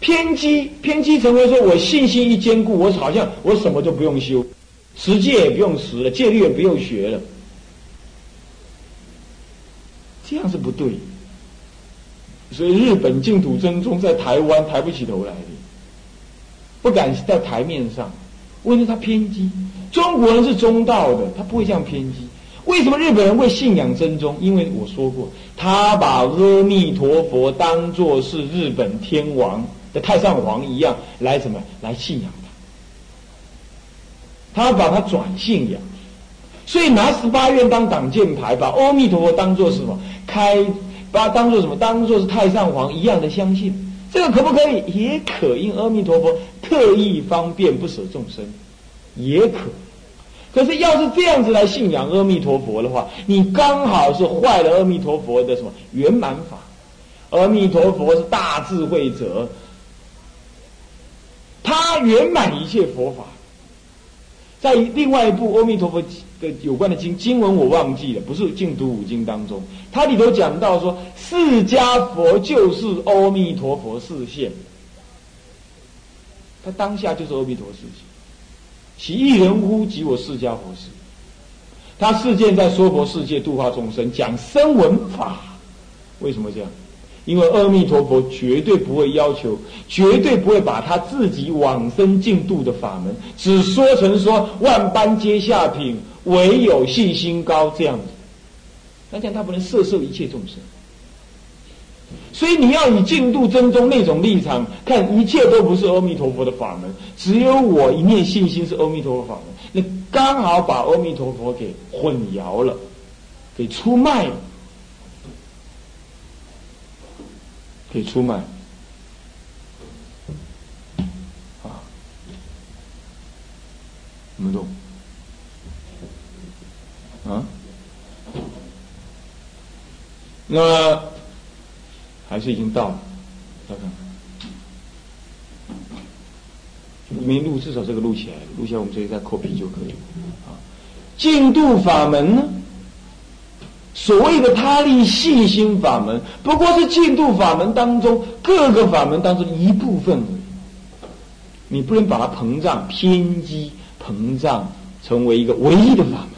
偏激，偏激成为说我信心一坚固，我好像我什么都不用修，持戒也不用持了，戒律也不用学了，这样是不对。所以日本净土真宗在台湾抬不起头来的，不敢在台面上，为什么他偏激？中国人是中道的，他不会这样偏激。为什么日本人会信仰真宗？因为我说过，他把阿弥陀佛当作是日本天王的太上皇一样来什么来信仰他，他把他转信仰，所以拿十八愿当挡箭牌，把阿弥陀佛当作什么开。把当做什么？当做是太上皇一样的相信，这个可不可以？也可，因阿弥陀佛特意方便不舍众生，也可。可是要是这样子来信仰阿弥陀佛的话，你刚好是坏了阿弥陀佛的什么圆满法？阿弥陀佛是大智慧者，他圆满一切佛法。在另外一部阿弥陀佛的有关的经经文我忘记了，不是净土五经当中，它里头讲到说，释迦佛就是阿弥陀佛视现，他当下就是阿弥陀视现，其一人乎？即我释迦佛是。他世界在娑婆世界度化众生，讲声闻法，为什么这样？因为阿弥陀佛绝对不会要求，绝对不会把他自己往生净度的法门，只说成说万般皆下品，唯有信心高这样子。那这样他不能摄受一切众生。所以你要以净度真宗那种立场看，一切都不是阿弥陀佛的法门，只有我一念信心是阿弥陀佛法门，那刚好把阿弥陀佛给混淆了，给出卖了。可以出卖，啊，怎么懂？啊？那还是已经到了，看看，没录，至少这个录起来，录下我们直接再 copy 就可以。啊，进度法门呢？所谓的他立细心法门，不过是净土法门当中各个法门当中一部分。你不能把它膨胀、偏激、膨胀成为一个唯一的法门，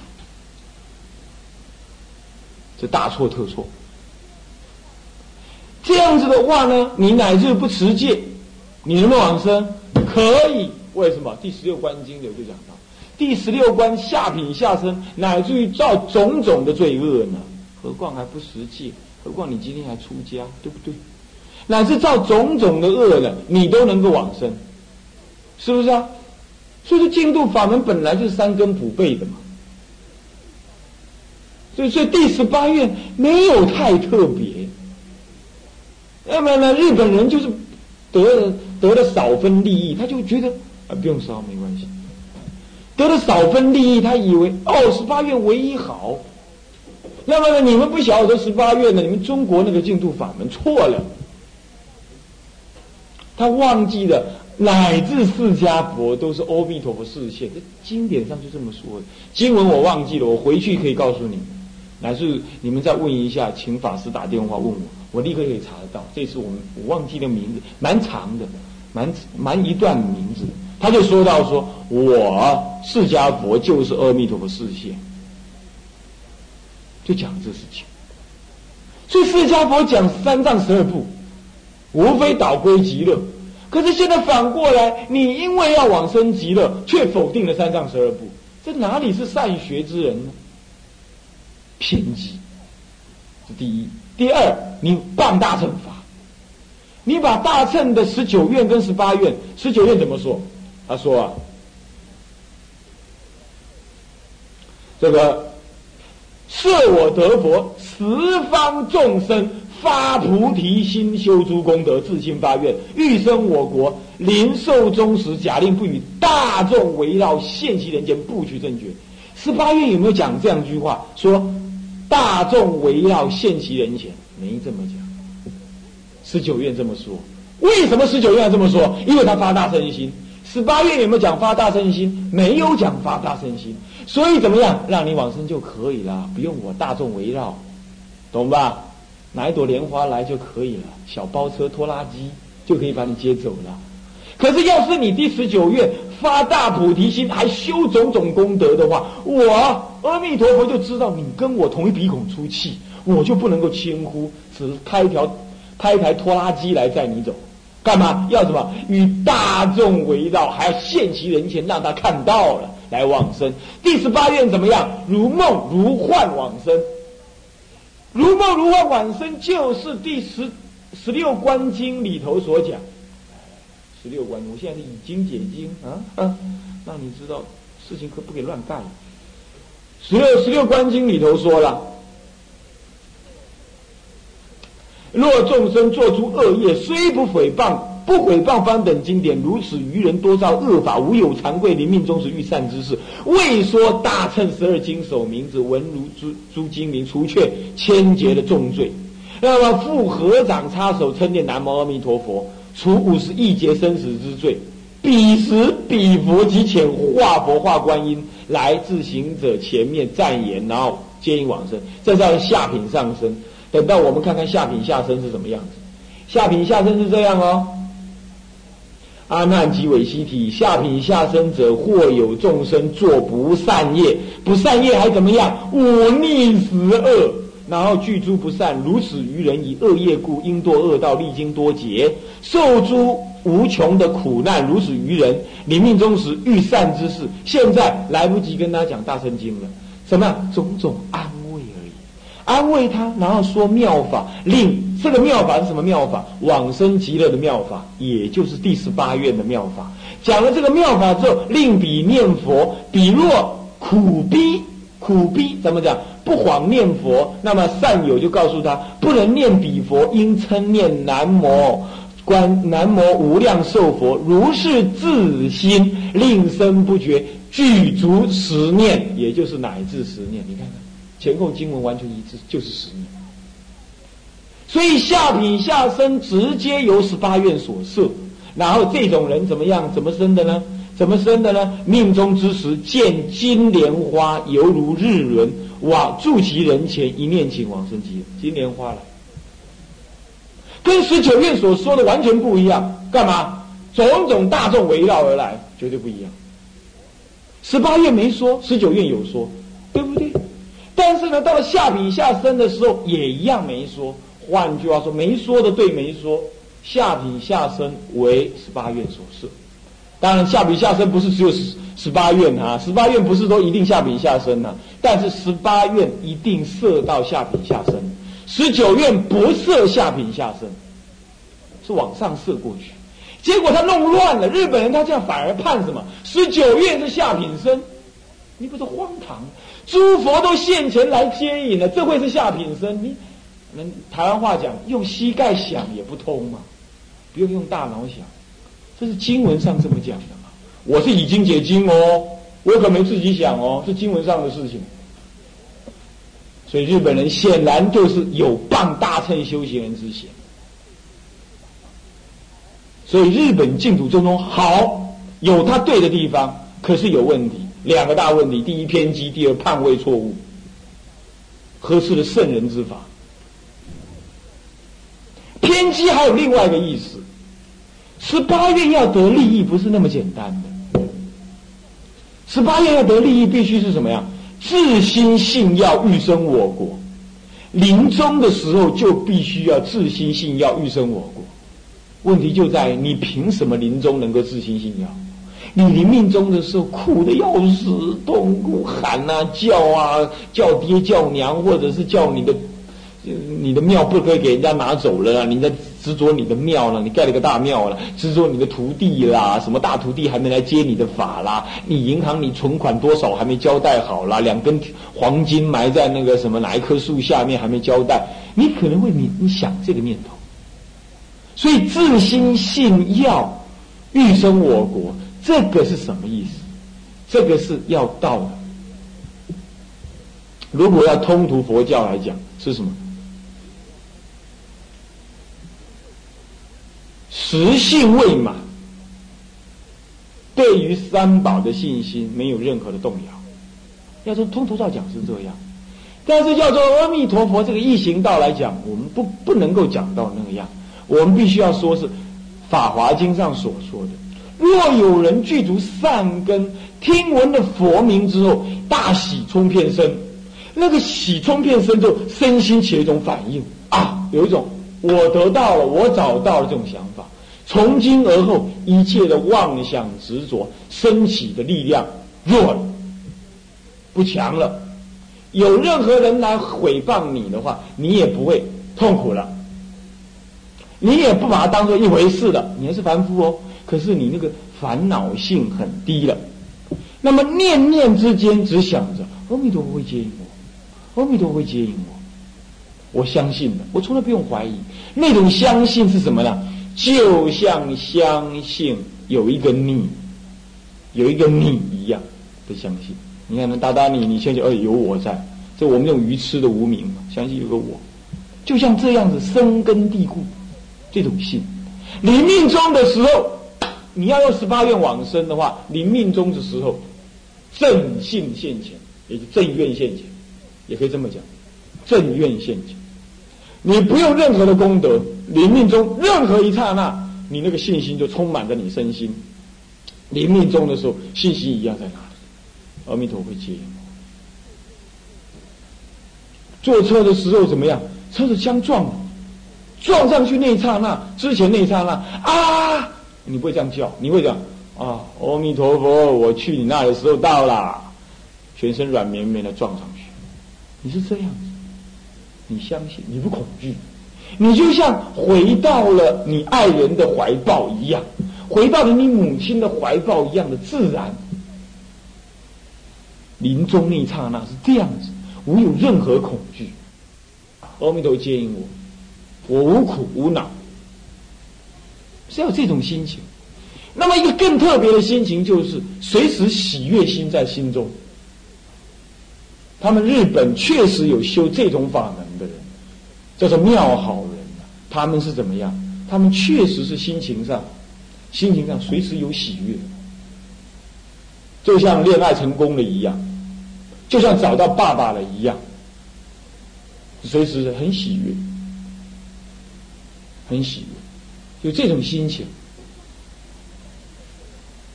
这大错特错。这样子的话呢，你乃至不持戒，你能不能往生？可以。为什么？第十六关经里就讲到，第十六关下品下生，乃至于造种种的罪恶呢？何况还不实际，何况你今天还出家，对不对？乃至造种种的恶呢，你都能够往生，是不是啊？所以说净土法门本来就是三根普被的嘛。所以，所以第十八愿没有太特别。那么呢，日本人就是得了得了少分利益，他就觉得啊不用烧没关系。得了少分利益，他以为二十八愿唯一好。那么呢？你们不晓得十八月呢？你们中国那个净土法门错了，他忘记了乃至释迦佛都是阿弥陀佛示现，这经典上就这么说的。经文我忘记了，我回去可以告诉你。乃至你们再问一下，请法师打电话问我，我立刻可以查得到。这次我们我忘记的名字，蛮长的，蛮蛮一段名字。他就说到说，我释迦佛就是阿弥陀佛示现。就讲这事情，所以释迦佛讲三藏十二部，无非导归极乐。可是现在反过来，你因为要往生极乐，却否定了三藏十二部，这哪里是善学之人呢？偏激，这第一。第二，你谤大乘法，你把大乘的十九愿跟十八愿，十九愿怎么说？他说啊，这个。设我得佛，十方众生发菩提心，修诸功德，自心发愿，欲生我国，临寿终时，假令不与大众围绕，现其人间，不取正觉。十八愿有没有讲这样一句话？说大众围绕现其人前，没这么讲。十九愿这么说，为什么十九愿这么说？因为他发大圣心。十八愿有没有讲发大圣心？没有讲发大圣心。所以怎么样，让你往生就可以了，不用我大众围绕，懂吧？拿一朵莲花来就可以了，小包车拖拉机就可以把你接走了。可是要是你第十九月发大菩提心，还修种种功德的话，我阿弥陀佛就知道你跟我同一鼻孔出气，我就不能够轻忽，只开一条开一台拖拉机来载你走。干嘛要什么与大众围绕，还要现其人前让他看到了来往生。第十八愿怎么样？如梦如幻往生。如梦如幻往生，就是第十十六观经里头所讲。十六观，我现在是以经解经啊啊，让你知道事情可不可以乱干。十六十六观经里头说了。若众生做出恶业，虽不诽谤，不毁谤方等经典，如此愚人多造恶法，无有惭愧，临命终时欲善之事，未说大乘十二经首名字，闻如诸诸经名，除却千劫的重罪。那么复合掌插手称念南无阿弥陀佛，除五十亿劫生死之罪。彼时彼佛即遣化佛化观音来自行者前面赞言，然后接引往生，这叫下品上生。等到我们看看下品下身是什么样子，下品下身是这样哦。阿难及尾西体，下品下生者，或有众生作不善业，不善业还怎么样？忤逆十恶，然后具诸不善，如此愚人以恶业故，因堕恶道，历经多劫，受诸无穷的苦难。如此愚人，临命终时欲善之事，现在来不及跟他讲大圣经了。什么种种安？安慰他，然后说妙法，令这个妙法是什么妙法？往生极乐的妙法，也就是第十八愿的妙法。讲了这个妙法之后，令彼念佛，彼若苦逼苦逼，怎么讲？不谎念佛，那么善友就告诉他，不能念彼佛，应称念南无观南无无量寿佛。如是自心令生不绝，具足十念，也就是乃至十念。你看看。前后经文完全一致，就是十年。所以下品下生直接由十八愿所设，然后这种人怎么样？怎么生的呢？怎么生的呢？命中之时见金莲花，犹如日轮，哇住其人前一念请往生极乐。金莲花了，跟十九愿所说的完全不一样。干嘛？种种大众围绕而来，绝对不一样。十八愿没说，十九愿有说，对不对？但是呢，到了下品下生的时候，也一样没说。换句话说，没说的对没说。下品下生为十八愿所设。当然，下品下生不是只有十十八愿啊，十八愿不是说一定下品下生呢。但是十八愿一定设到下品下生，十九愿不设下品下生，是往上设过去。结果他弄乱了，日本人他这样反而判什么？十九愿是下品生，你不是荒唐？诸佛都现前来接引了，这会是下品生？你，们台湾话讲，用膝盖想也不通嘛，不用用大脑想，这是经文上这么讲的嘛。我是以经解经哦，我可没自己想哦，是经文上的事情。所以日本人显然就是有傍大乘修行人之嫌。所以日本净土宗中好，有他对的地方，可是有问题。两个大问题：第一偏激，第二判位错误。合适的圣人之法，偏激还有另外一个意思。十八愿要得利益不是那么简单的。十八愿要得利益，必须是什么呀？自心信要欲生我国，临终的时候就必须要自心信要欲生我国。问题就在于你凭什么临终能够自心信要？你临命终的时候苦的要死，痛苦喊啊叫啊叫爹叫娘，或者是叫你的你的庙不可以给人家拿走了，你在执着你的庙了，你盖了个大庙了，执着你的徒弟啦，什么大徒弟还没来接你的法啦，你银行你存款多少还没交代好啦，两根黄金埋在那个什么哪一棵树下面还没交代，你可能会你你想这个念头，所以自心信要欲生我国。这个是什么意思？这个是要道的。如果要通途佛教来讲，是什么？实性未满，对于三宝的信心没有任何的动摇。要从通途道讲是这样，但是叫做阿弥陀佛这个一行道来讲，我们不不能够讲到那个样。我们必须要说是法华经》上所说的：若有人具足善根，听闻了佛名之后，大喜冲遍身，那个喜冲遍身之后，身心起一种反应啊，有一种我得到了，我找到了这种想法。从今而后，一切的妄想执着升起的力量弱了，不强了。有任何人来诽谤你的话，你也不会痛苦了，你也不把它当做一回事了。你还是凡夫哦，可是你那个烦恼性很低了。那么念念之间只想着阿弥陀佛会接引我，阿弥陀佛会接引我，我相信的，我从来不用怀疑。那种相信是什么呢？就像相信有一个你，有一个你一样的相信。你看，那达达你，你相信哦，有我在，这我们用愚痴的无名嘛，相信有个我，就像这样子生根蒂固，这种信。临命终的时候，你要用十八愿往生的话，你命终的时候，正信现前，也就正愿现前，也可以这么讲，正愿现前。你不用任何的功德，临命终任何一刹那，你那个信心就充满着你身心。临命终的时候，信心一样在哪里？阿弥陀会接。坐车的时候怎么样？车子相撞，撞上去那一刹那，之前那一刹那啊，你不会这样叫，你会讲啊，阿弥陀佛，我去你那的时候到了，全身软绵绵的撞上去，你是这样子，你相信，你不恐惧，你就像回到了你爱人的怀抱一样，回到了你母亲的怀抱一样的自然。临终那一刹那是这样子，无有任何恐惧。阿弥陀接引我，我无苦无恼，是要这种心情。那么一个更特别的心情，就是随时喜悦心在心中。他们日本确实有修这种法门的人，叫做妙好人。他们是怎么样？他们确实是心情上，心情上随时有喜悦，就像恋爱成功了一样。就像找到爸爸了一样，随时很喜悦，很喜悦，有这种心情。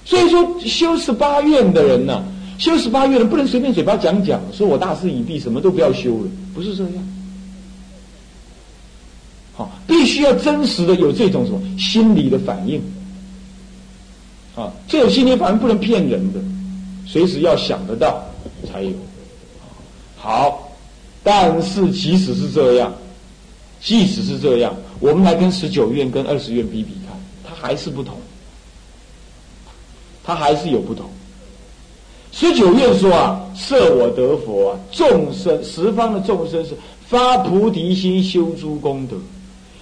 所以说，修十八愿的人呢，修十八愿的不能随便嘴巴讲讲，说我大势已毕，什么都不要修了，不是这样。好，必须要真实的有这种什么心理的反应。啊，这种心理反应不能骗人的，随时要想得到才有。好，但是即使是这样，即使是这样，我们来跟十九院跟二十院比比看，它还是不同，它还是有不同。十九院说啊，设我得佛啊，众生十方的众生是发菩提心修诸功德，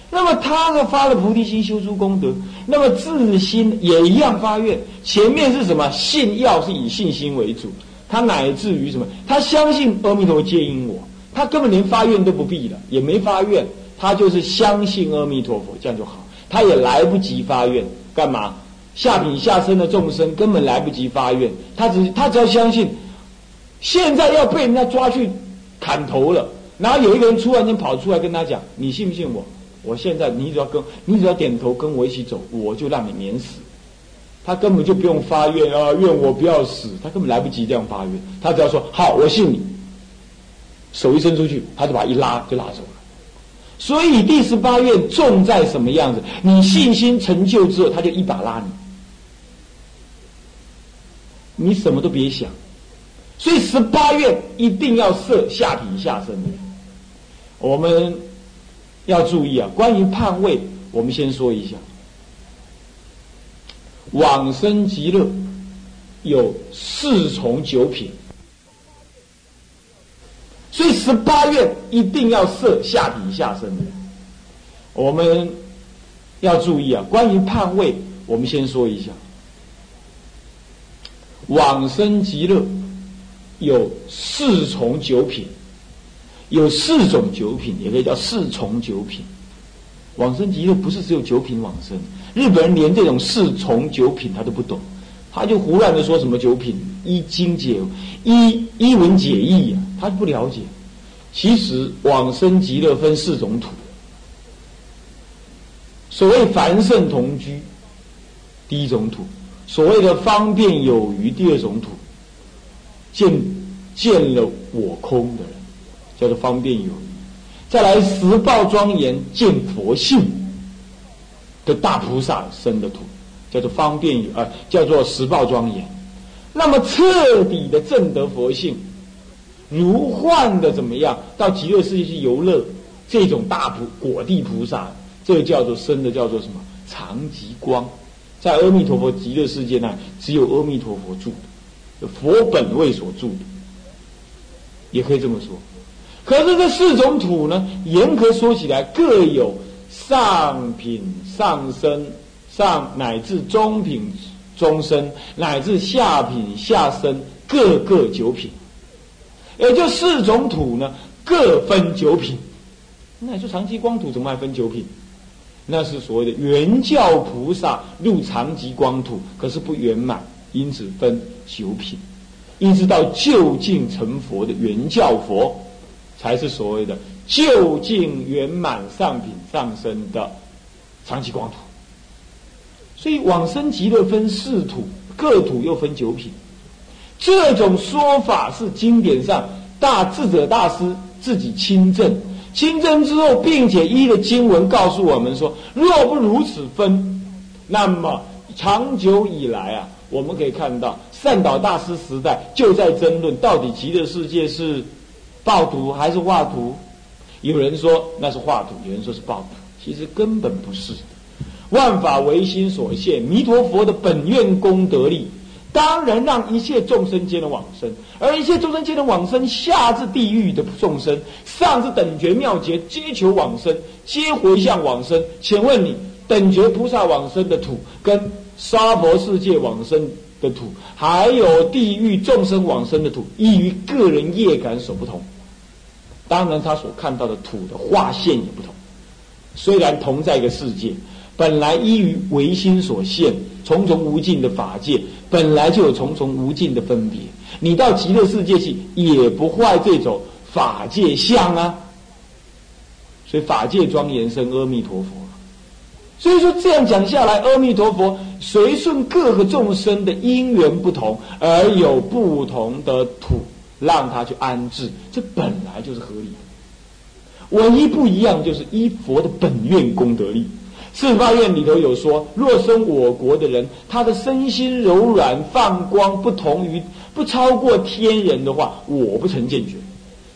那么他的发了菩提心修诸功德，那么自心也一样发愿。前面是什么？信要是以信心为主。他乃至于什么？他相信阿弥陀接引我，他根本连发愿都不必了，也没发愿，他就是相信阿弥陀佛，这样就好。他也来不及发愿，干嘛？下品下生的众生根本来不及发愿，他只他只要相信，现在要被人家抓去砍头了，然后有一个人突然间跑出来跟他讲：“你信不信我？我现在你只要跟你只要点头跟我一起走，我就让你免死。”他根本就不用发愿啊，愿我不要死，他根本来不及这样发愿，他只要说好，我信你，手一伸出去，他就把一拉就拉走了。所以第十八愿重在什么样子？你信心成就之后，他就一把拉你，你什么都别想。所以十八愿一定要设下品下生的。我们要注意啊，关于判位，我们先说一下。往生极乐有四重九品，所以十八愿一定要设下品下生的。我们要注意啊，关于判位，我们先说一下。往生极乐有四重九品，有四种九品，也可以叫四重九品。往生极乐不是只有九品往生。日本人连这种四重九品他都不懂，他就胡乱的说什么九品一经解一一文解义啊，他不了解。其实往生极乐分四种土，所谓凡圣同居，第一种土；所谓的方便有余，第二种土。见见了我空的人，叫做方便有余；再来十报庄严见佛性的大菩萨生的土，叫做方便有啊，叫做十报庄严。那么彻底的证得佛性，如幻的怎么样？到极乐世界去游乐，这种大菩果地菩萨，这个叫做生的，叫做什么？常极光，在阿弥陀佛极乐世界那，只有阿弥陀佛住的。佛本位所住的，也可以这么说。可是这四种土呢，严格说起来，各有上品、上生、上乃至中品、中生，乃至下品、下生，各个九品。也就四种土呢，各分九品。那你说长期光土怎么还分九品？那是所谓的原教菩萨入长吉光土，可是不圆满。因此分九品，一直到就近成佛的原教佛，才是所谓的就近圆满上品上升的长期光土。所以往生极乐分四土，各土又分九品。这种说法是经典上大智者大师自己亲证，亲证之后，并且依的经文告诉我们说：若不如此分，那么长久以来啊。我们可以看到，善导大师时代就在争论，到底极乐世界是报土还是画图？有人说那是画图，有人说是报土，其实根本不是。万法唯心所现，弥陀佛的本愿功德力，当然让一切众生皆能往生，而一切众生皆能往生，下至地狱的众生，上至等觉妙劫，皆求往生，皆回向往生。请问你，等觉菩萨往生的土跟？娑婆世界往生的土，还有地狱众生往生的土，依于个人业感所不同。当然，他所看到的土的画线也不同。虽然同在一个世界，本来依于唯心所现，重重无尽的法界，本来就有重重无尽的分别。你到极乐世界去，也不坏这种法界相啊。所以法界庄严生阿弥陀佛。所以说，这样讲下来，阿弥陀佛随顺各个众生的因缘不同，而有不同的土让他去安置，这本来就是合理的。唯一不一样就是依佛的本愿功德力。四法愿里头有说，若生我国的人，他的身心柔软放光，不同于不超过天人的话，我不曾见觉。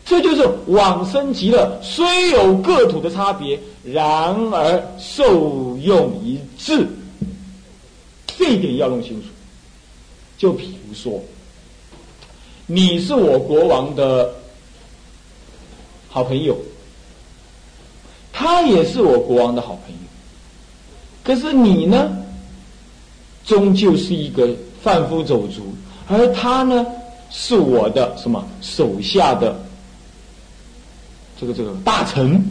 这就是往生极乐，虽有各土的差别，然而受用一致。这一点要弄清楚。就比如说，你是我国王的好朋友，他也是我国王的好朋友，可是你呢，终究是一个贩夫走卒，而他呢，是我的什么手下的。这个这个大臣，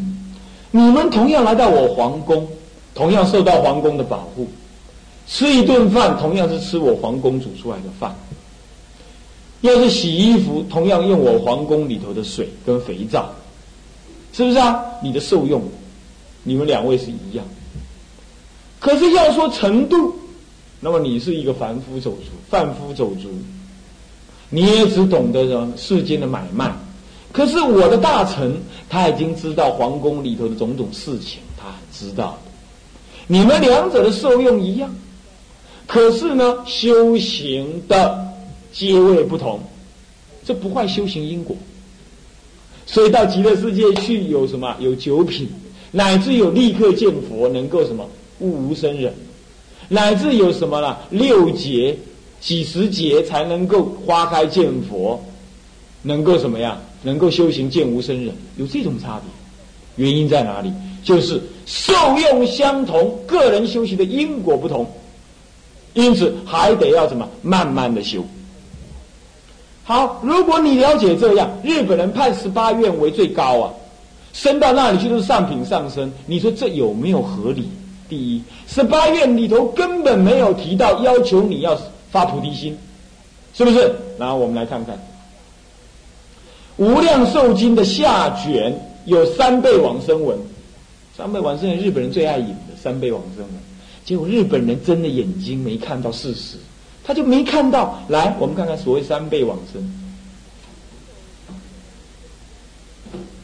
你们同样来到我皇宫，同样受到皇宫的保护，吃一顿饭同样是吃我皇宫煮出来的饭。要是洗衣服，同样用我皇宫里头的水跟肥皂，是不是啊？你的受用，你们两位是一样。可是要说程度，那么你是一个凡夫走卒，贩夫走卒，你也只懂得什世间的买卖。可是我的大臣他已经知道皇宫里头的种种事情，他知道你们两者的受用一样，可是呢，修行的阶位不同，这不坏修行因果。所以到极乐世界去有什么？有九品，乃至有立刻见佛，能够什么悟无生忍，乃至有什么了六劫、几十劫才能够花开见佛，能够什么呀？能够修行见无生忍，有这种差别，原因在哪里？就是受用相同，个人修行的因果不同，因此还得要怎么？慢慢的修。好，如果你了解这样，日本人判十八愿为最高啊，升到那里去都是上品上升，你说这有没有合理？第一，十八愿里头根本没有提到要求你要发菩提心，是不是？然后我们来看看。无量寿经的下卷有三倍往生文，三倍往生文，日本人最爱引的三倍往生文。结果日本人真的眼睛没看到事实，他就没看到。来，我们看看所谓三倍往生，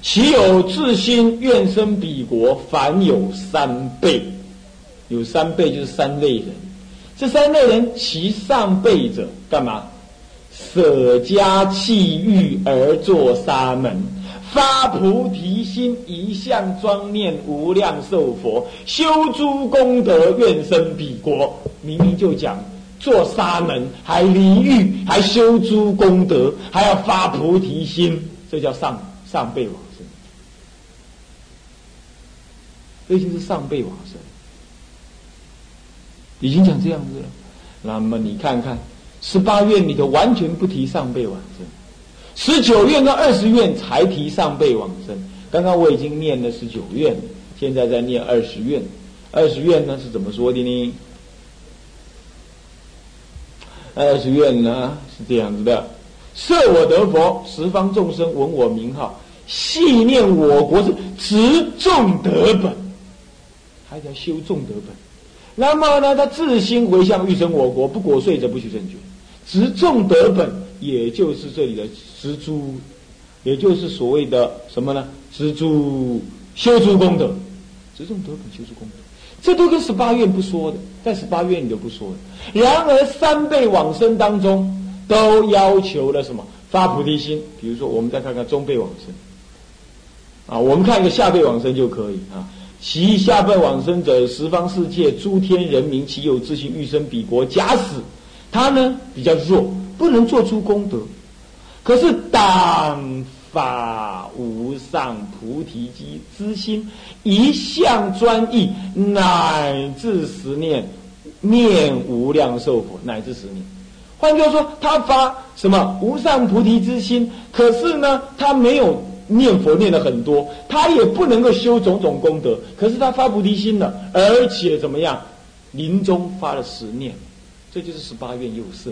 其有自心愿生彼国，凡有三倍，有三辈就是三类人。这三类人，其上辈者干嘛？舍家弃欲而作沙门，发菩提心，一向专念无量寿佛，修诸功德，愿生彼国。明明就讲做沙门，还离欲，还修诸功德，还要发菩提心，这叫上上辈往生。这就是上辈往生。已经讲这样子了，那么你看看十八愿里头完全不提上辈往生，十九愿到二十愿才提上辈往生。刚刚我已经念了十九愿，现在在念二十愿。二十愿呢是怎么说的呢？二十愿呢是这样子的：设我得佛，十方众生闻我名号，细念我国是执众德本，还在修众德本。那么呢，他自心回向欲生我国，不果遂则不许正觉，执众德本，也就是这里的执诸，也就是所谓的什么呢？执诸修诸功德，执众德本修诸功德，这都跟十八愿不说的，在十八愿里都不说的。然而三辈往生当中，都要求了什么？发菩提心。比如说，我们再看看中辈往生，啊，我们看一个下辈往生就可以啊。其下辈往生者，十方世界诸天人民，其有自信欲生彼国。假使他呢比较弱，不能做出功德，可是当发无上菩提机之心，一向专一，乃至十念念无量寿佛，乃至十念。换句话说，他发什么无上菩提之心，可是呢，他没有。念佛念了很多，他也不能够修种种功德，可是他发菩提心了，而且怎么样？临终发了十念，这就是十八愿又色。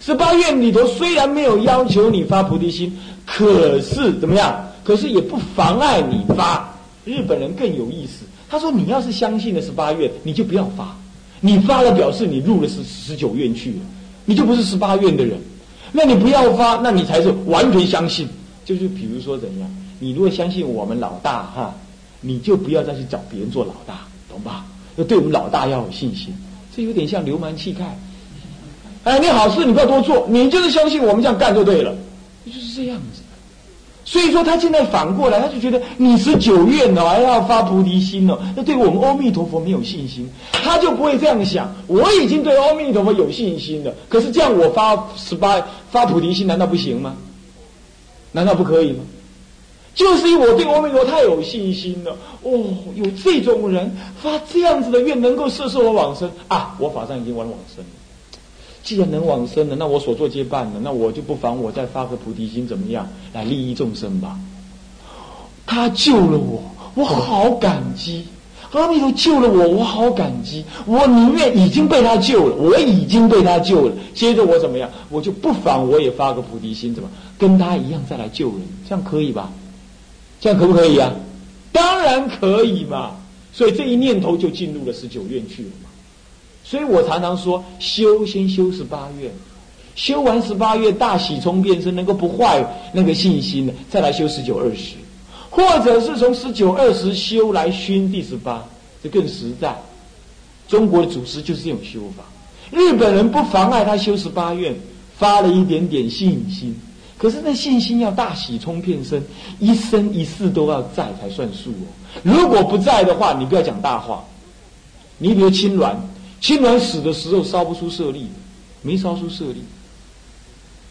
十八愿里头虽然没有要求你发菩提心，可是怎么样？可是也不妨碍你发。日本人更有意思，他说：“你要是相信了十八愿，你就不要发。你发了，表示你入了十十九愿去了，你就不是十八愿的人。那你不要发，那你才是完全相信。”就是比如说怎样，你如果相信我们老大哈，你就不要再去找别人做老大，懂吧？要对我们老大要有信心。这有点像流氓气概。哎，你好事你不要多做，你就是相信我们这样干就对了，就是这样子。所以说他现在反过来，他就觉得你是九愿哦，还要发菩提心哦，那对我们阿弥陀佛没有信心，他就不会这样想。我已经对阿弥陀佛有信心了，可是这样我发十八发菩提心难道不行吗？难道不可以吗？就是因为我对阿弥陀太有信心了。哦，有这种人发这样子的愿，能够摄受我往生啊！我法上已经完往生了。既然能往生了，那我所做皆办了，那我就不妨我再发个菩提心，怎么样来利益众生吧？他救了我，我好感激。阿弥陀救了我，我好感激。我宁愿已经被他救了，我已经被他救了。接着我怎么样？我就不妨我也发个菩提心，怎么跟他一样再来救人？这样可以吧？这样可不可以啊？当然可以嘛。所以这一念头就进入了十九愿去了嘛。所以我常常说，修先修十八愿，修完十八愿大喜冲变身，能够不坏那个信心的，再来修十九二十。或者是从十九二十修来熏第十八，这更实在。中国的祖师就是这种修法。日本人不妨碍他修十八愿，发了一点点信心。可是那信心要大喜冲遍身，一生一世都要在才算数哦。如果不在的话，你不要讲大话。你比如青鸾，青鸾死的时候烧不出舍利，没烧出舍利。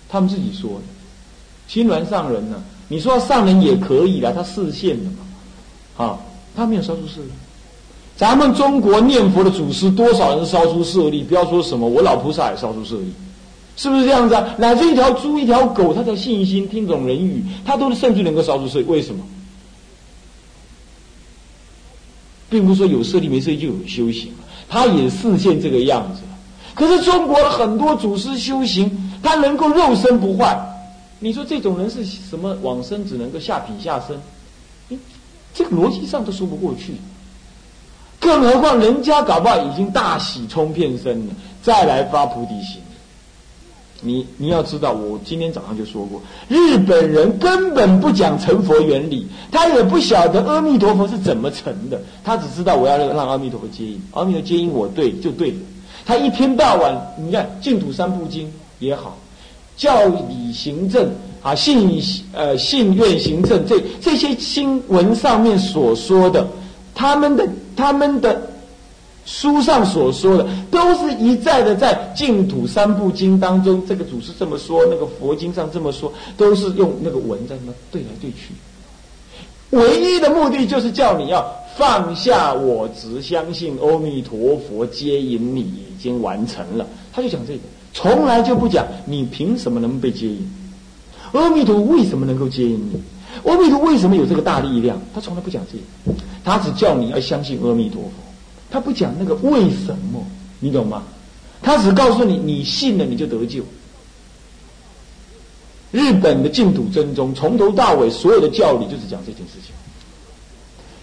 他们自己说的，青鸾上人呢？你说上人也可以啦，他视线的嘛，啊，他没有烧出舍利。咱们中国念佛的祖师多少人烧出舍利？不要说什么，我老菩萨也烧出舍利，是不是这样子啊？乃至一条猪、一条狗，它的信心听懂人语，它都甚至能够烧出舍利。为什么？并不是说有舍利没舍利就有修行，他也视现这个样子可是中国的很多祖师修行，他能够肉身不坏。你说这种人是什么往生？只能够下品下生，你这个逻辑上都说不过去。更何况人家搞不好已经大喜冲遍身了，再来发菩提心。你你要知道，我今天早上就说过，日本人根本不讲成佛原理，他也不晓得阿弥陀佛是怎么成的，他只知道我要让阿弥陀佛接引，阿弥陀接引我对就对了。他一天到晚，你看净土三部经也好，教理行政啊，信呃信愿行政这这些经文上面所说的，他们的他们的。书上所说的，都是一再的在净土三部经当中，这个祖师这么说，那个佛经上这么说，都是用那个文在那对来对去。唯一的目的就是叫你要放下我执，相信阿弥陀佛接引你已经完成了。他就讲这个，从来就不讲你凭什么能被接引。阿弥陀为什么能够接引你？阿弥陀为什么有这个大力量？他从来不讲这个，他只叫你要相信阿弥陀佛。他不讲那个为什么，你懂吗？他只告诉你，你信了你就得救。日本的净土真宗从头到尾所有的教理就是讲这件事情，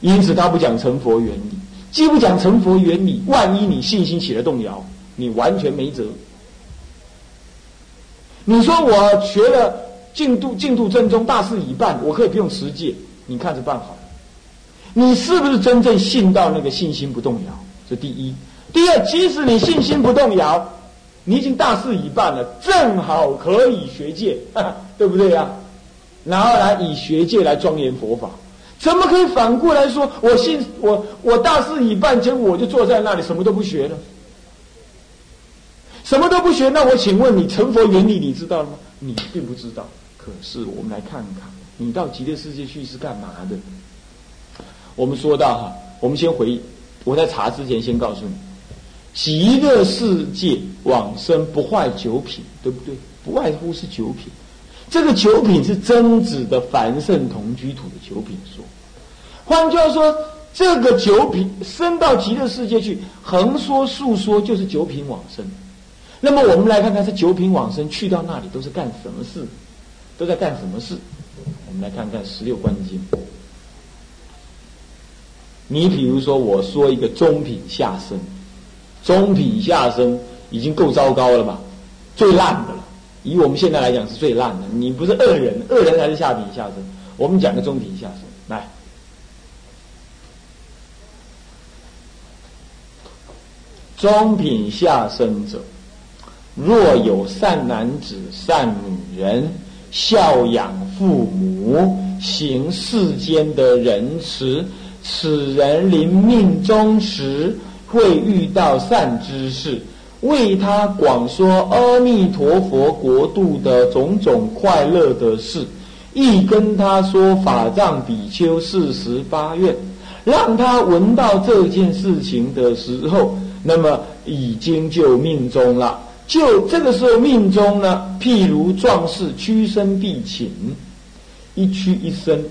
因此他不讲成佛原理，既不讲成佛原理，万一你信心起了动摇，你完全没辙。你说我学了净土净土正宗大事已办，我可以不用持戒，你看着办好。你是不是真正信到那个信心不动摇？这第一。第二，即使你信心不动摇，你已经大事已办了，正好可以学戒，对不对呀？然后来以学戒来庄严佛法，怎么可以反过来说？我信我我大事已办，结果我就坐在那里什么都不学呢？什么都不学，那我请问你成佛原理你知道了吗？你并不知道。可是我们来看看，你到极乐世界去是干嘛的？我们说到哈，我们先回忆，我在查之前先告诉你，极乐世界往生不坏九品，对不对？不外乎是九品，这个九品是真子的凡圣同居土的九品说。换句话说，这个九品升到极乐世界去，横说竖说就是九品往生。那么我们来看看这九品往生去到那里都是干什么事？都在干什么事？我们来看看十六观经。你比如说，我说一个中品下生，中品下生已经够糟糕了吧？最烂的了，以我们现在来讲是最烂的。你不是恶人，恶人才是下品下生。我们讲个中品下生，来，中品下生者，若有善男子、善女人，孝养父母，行世间的仁慈。此人临命终时，会遇到善知识，为他广说阿弥陀佛国度的种种快乐的事，亦跟他说法藏比丘四十八愿，让他闻到这件事情的时候，那么已经就命中了。就这个时候命中呢，譬如壮士屈身必请，一屈一伸。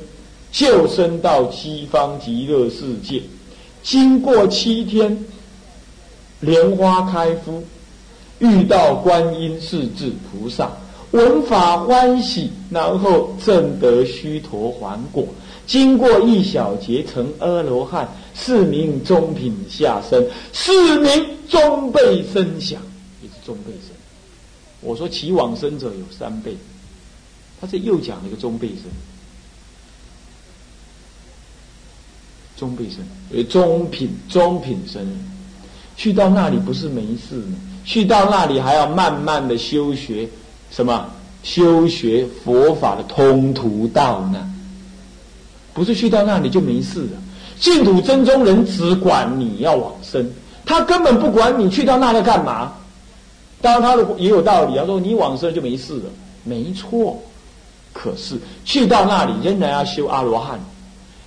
就生到西方极乐世界，经过七天莲花开敷，遇到观音世至菩萨，闻法欢喜，然后证得须陀还果，经过一小劫成阿罗汉，是名中品下生，是名中辈生想，中辈生。我说其往生者有三辈，他这又讲了一个中辈生。中辈生，为中品中品生，去到那里不是没事呢，去到那里还要慢慢的修学什么？修学佛法的通途道呢？不是去到那里就没事了。净土真宗人只管你要往生，他根本不管你去到那里干嘛。当然他的也有道理，他说你往生就没事了，没错。可是去到那里仍然要修阿罗汉。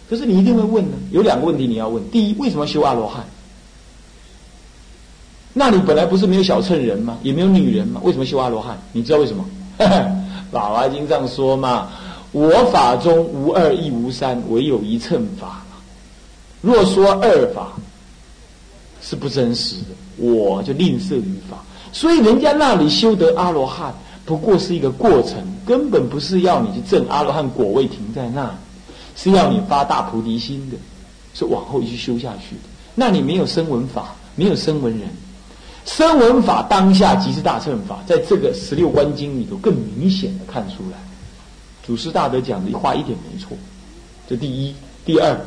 可是你一定会问呢，有两个问题你要问：第一，为什么修阿罗汉？那你本来不是没有小乘人吗？也没有女人吗？为什么修阿罗汉？你知道为什么？法华经上说嘛：“我法中无二亦无三，唯有一乘法。若说二法是不真实的，我就吝啬于法。所以人家那里修得阿罗汉，不过是一个过程，根本不是要你去证阿罗汉果位停在那。是要你发大菩提心的，是往后一直修下去的。那你没有声闻法，没有声闻人，声闻法当下即是大乘法，在这个十六观经里头更明显的看出来。祖师大德讲的话一点没错，这第一，第二，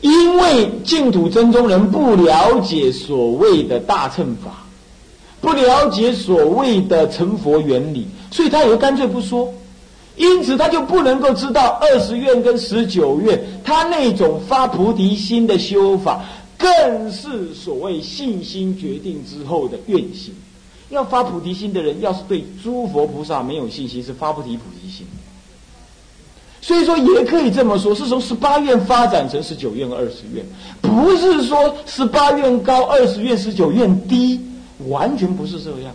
因为净土真宗人不了解所谓的大乘法，不了解所谓的成佛原理，所以他也干脆不说。因此，他就不能够知道二十愿跟十九愿，他那种发菩提心的修法，更是所谓信心决定之后的愿心。要发菩提心的人，要是对诸佛菩萨没有信心，是发不提菩提心。所以说，也可以这么说，是从十八愿发展成十九愿、二十愿，不是说十八愿高、二十愿、十九愿低，完全不是这样。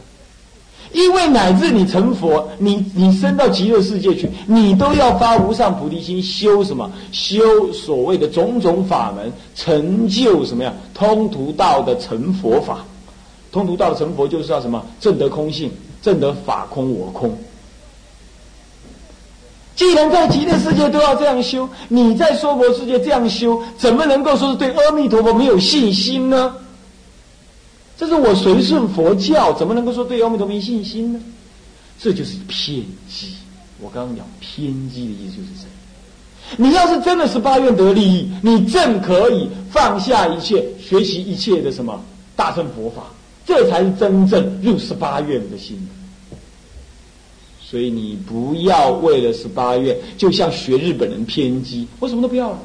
因为乃至你成佛，你你升到极乐世界去，你都要发无上菩提心，修什么？修所谓的种种法门，成就什么呀？通途道的成佛法，通途道的成佛就是要什么？正得空性，正得法空我空。既然在极乐世界都要这样修，你在娑婆世界这样修，怎么能够说是对阿弥陀佛没有信心呢？这是我随顺佛教，怎么能够说对阿弥陀佛没信心呢？这就是偏激。我刚刚讲偏激的意思就是这样。你要是真的是八愿得利益，你正可以放下一切，学习一切的什么大乘佛法，这才是真正入十八愿的心。所以你不要为了十八愿，就像学日本人偏激，我什么都不要了。